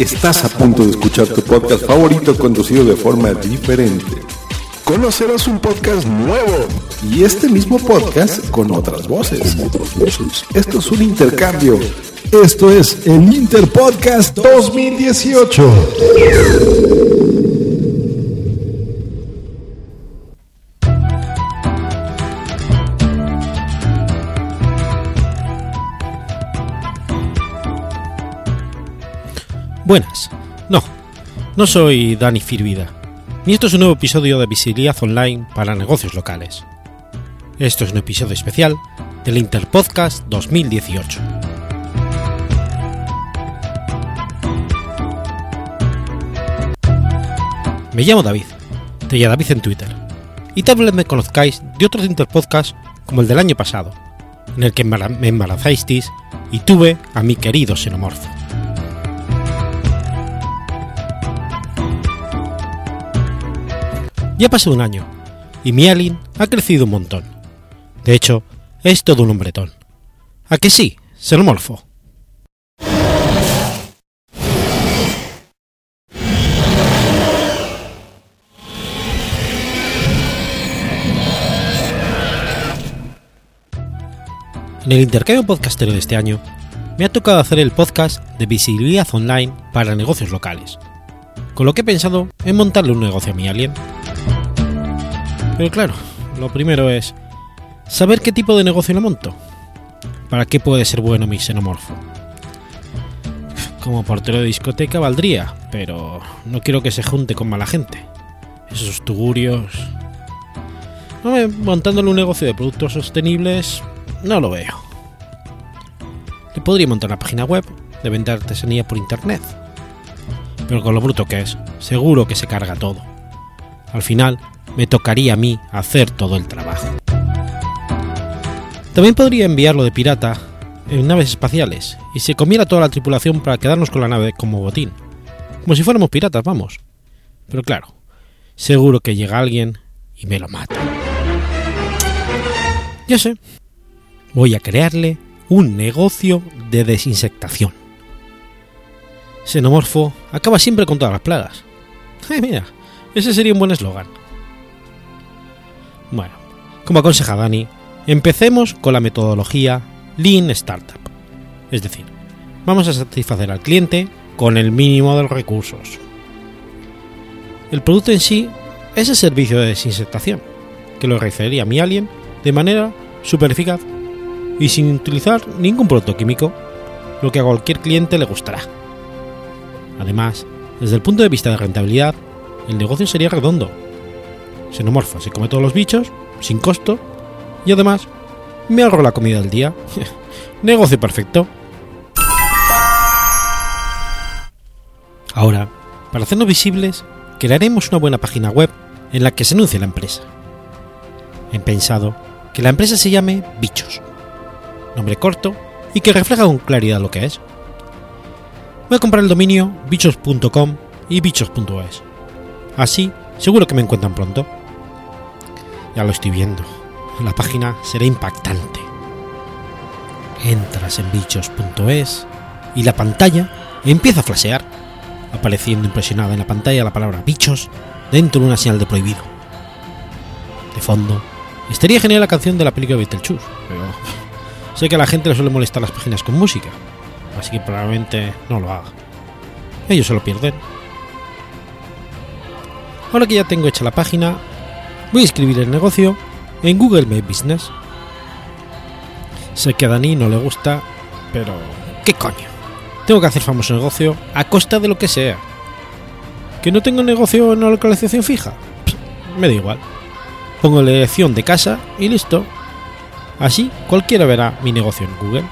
Estás a punto de escuchar tu podcast favorito conducido de forma diferente. Conocerás un podcast nuevo y este mismo podcast con otras voces. Esto es un intercambio. Esto es el Interpodcast 2018. Buenas. No, no soy Dani Firvida, ni esto es un nuevo episodio de Visibilidad Online para negocios locales. Esto es un episodio especial del Interpodcast 2018. Me llamo David, te llamo David en Twitter, y tal vez me conozcáis de otros Interpodcasts como el del año pasado, en el que me embarazasteis y tuve a mi querido xenomorfo. Ya ha pasado un año, y mi alien ha crecido un montón. De hecho, es todo un hombretón. ¿A que sí, xenomorfo? En el intercambio podcastero de este año, me ha tocado hacer el podcast de visibilidad online para negocios locales, con lo que he pensado en montarle un negocio a mi alien. Pero claro, lo primero es saber qué tipo de negocio le monto. ¿Para qué puede ser bueno mi xenomorfo? Como portero de discoteca valdría, pero no quiero que se junte con mala gente. Esos tugurios... Montándole un negocio de productos sostenibles, no lo veo. Le podría montar una página web de vender artesanía por internet. Pero con lo bruto que es, seguro que se carga todo. Al final, me tocaría a mí hacer todo el trabajo. También podría enviarlo de pirata en naves espaciales y se comiera toda la tripulación para quedarnos con la nave como botín. Como si fuéramos piratas, vamos. Pero claro, seguro que llega alguien y me lo mata. Ya sé, voy a crearle un negocio de desinsectación. Xenomorfo acaba siempre con todas las plagas. Eh, mira, ese sería un buen eslogan. Bueno, como aconseja Dani, empecemos con la metodología Lean Startup. Es decir, vamos a satisfacer al cliente con el mínimo de los recursos. El producto en sí es el servicio de desinsectación, que lo realizaría mi alien de manera súper eficaz y sin utilizar ningún producto químico, lo que a cualquier cliente le gustará. Además, desde el punto de vista de rentabilidad, el negocio sería redondo. Xenomorfo se come todos los bichos, sin costo, y además me ahorro la comida del día. negocio perfecto. Ahora, para hacernos visibles, crearemos una buena página web en la que se anuncie la empresa. He pensado que la empresa se llame Bichos, nombre corto y que refleja con claridad lo que es. Voy a comprar el dominio bichos.com y bichos.es. Así, seguro que me encuentran pronto. Ya lo estoy viendo. La página será impactante. Entras en bichos.es y la pantalla empieza a flashear, apareciendo impresionada en la pantalla la palabra bichos dentro de una señal de prohibido. De fondo, estaría genial la canción de la película Beetlejuice, pero sé que a la gente le suele molestar las páginas con música, así que probablemente no lo haga. Ellos se lo pierden. Ahora que ya tengo hecha la página, voy a escribir el negocio en Google My Business. Sé que a Dani no le gusta, pero ¿qué coño? Tengo que hacer famoso negocio a costa de lo que sea. ¿Que no tengo negocio en una localización fija? Me da igual. Pongo la elección de casa y listo. Así cualquiera verá mi negocio en Google.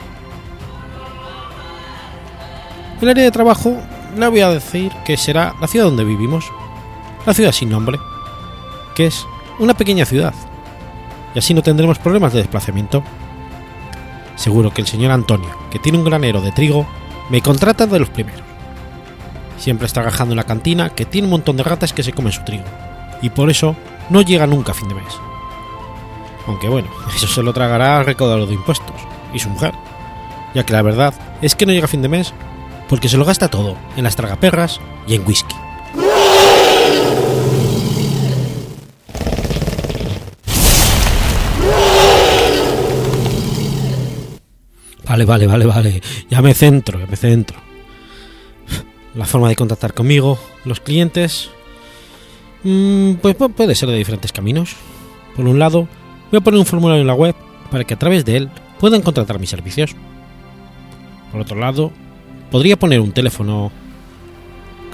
El área de trabajo le voy a decir que será la ciudad donde vivimos, la ciudad sin nombre, que es una pequeña ciudad, y así no tendremos problemas de desplazamiento. Seguro que el señor Antonio, que tiene un granero de trigo, me contrata de los primeros. Siempre está trabajando en la cantina que tiene un montón de ratas que se comen su trigo, y por eso no llega nunca a fin de mes. Aunque bueno, eso se lo tragará al recaudador de impuestos, y su mujer, ya que la verdad es que no llega a fin de mes porque se lo gasta todo en las tragaperras y en whisky. Vale, vale, vale, vale. Ya me centro, ya me centro. La forma de contactar conmigo, los clientes, mm, pues puede ser de diferentes caminos. Por un lado, voy a poner un formulario en la web para que a través de él puedan contratar mis servicios. Por otro lado, podría poner un teléfono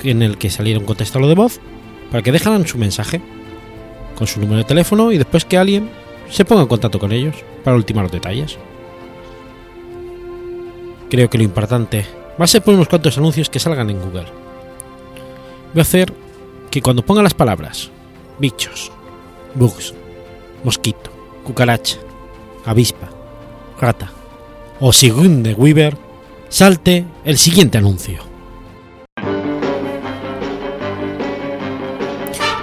en el que saliera un contestador de voz para que dejaran su mensaje con su número de teléfono y después que alguien se ponga en contacto con ellos para ultimar los detalles. Creo que lo importante va a ser poner unos cuantos anuncios que salgan en Google. Voy a hacer que cuando ponga las palabras bichos, bugs, mosquito, cucaracha, avispa, rata o de Weaver, salte el siguiente anuncio.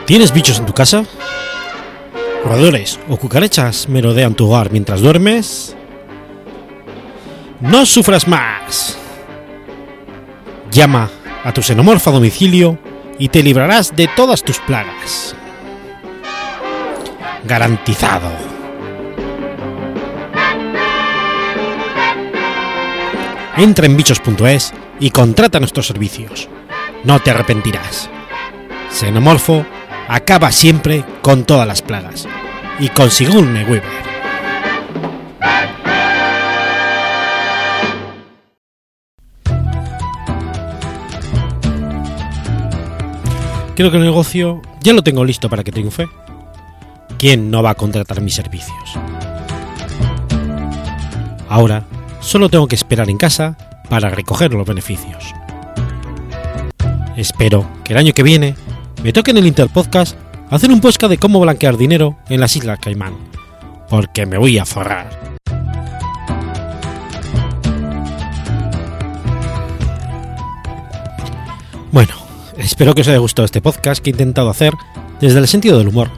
¿Tienes bichos en tu casa? ¿Roedores o cucarachas merodean tu hogar mientras duermes? No sufras más. Llama a tu xenomorfo a domicilio y te librarás de todas tus plagas. Garantizado. Entra en bichos.es y contrata nuestros servicios. No te arrepentirás. Xenomorfo acaba siempre con todas las plagas. Y con Weaver. Creo que el negocio ya lo tengo listo para que triunfe. ¿Quién no va a contratar mis servicios? Ahora solo tengo que esperar en casa para recoger los beneficios. Espero que el año que viene me toque en el Interpodcast hacer un podcast de cómo blanquear dinero en las Islas Caimán, porque me voy a forrar. Bueno, Espero que os haya gustado este podcast que he intentado hacer desde el sentido del humor.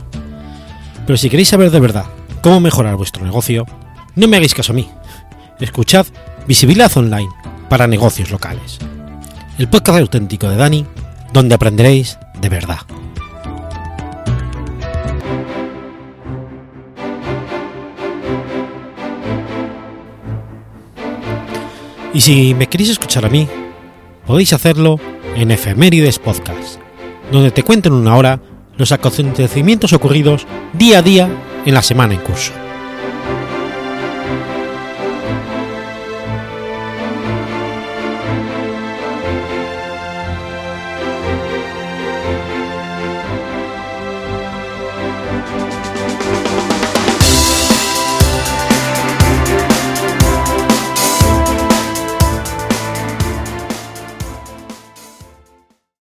Pero si queréis saber de verdad cómo mejorar vuestro negocio, no me hagáis caso a mí. Escuchad Visibilidad Online para negocios locales. El podcast auténtico de Dani, donde aprenderéis de verdad. Y si me queréis escuchar a mí, podéis hacerlo en Efemérides Podcast, donde te cuento en una hora los acontecimientos ocurridos día a día en la semana en curso.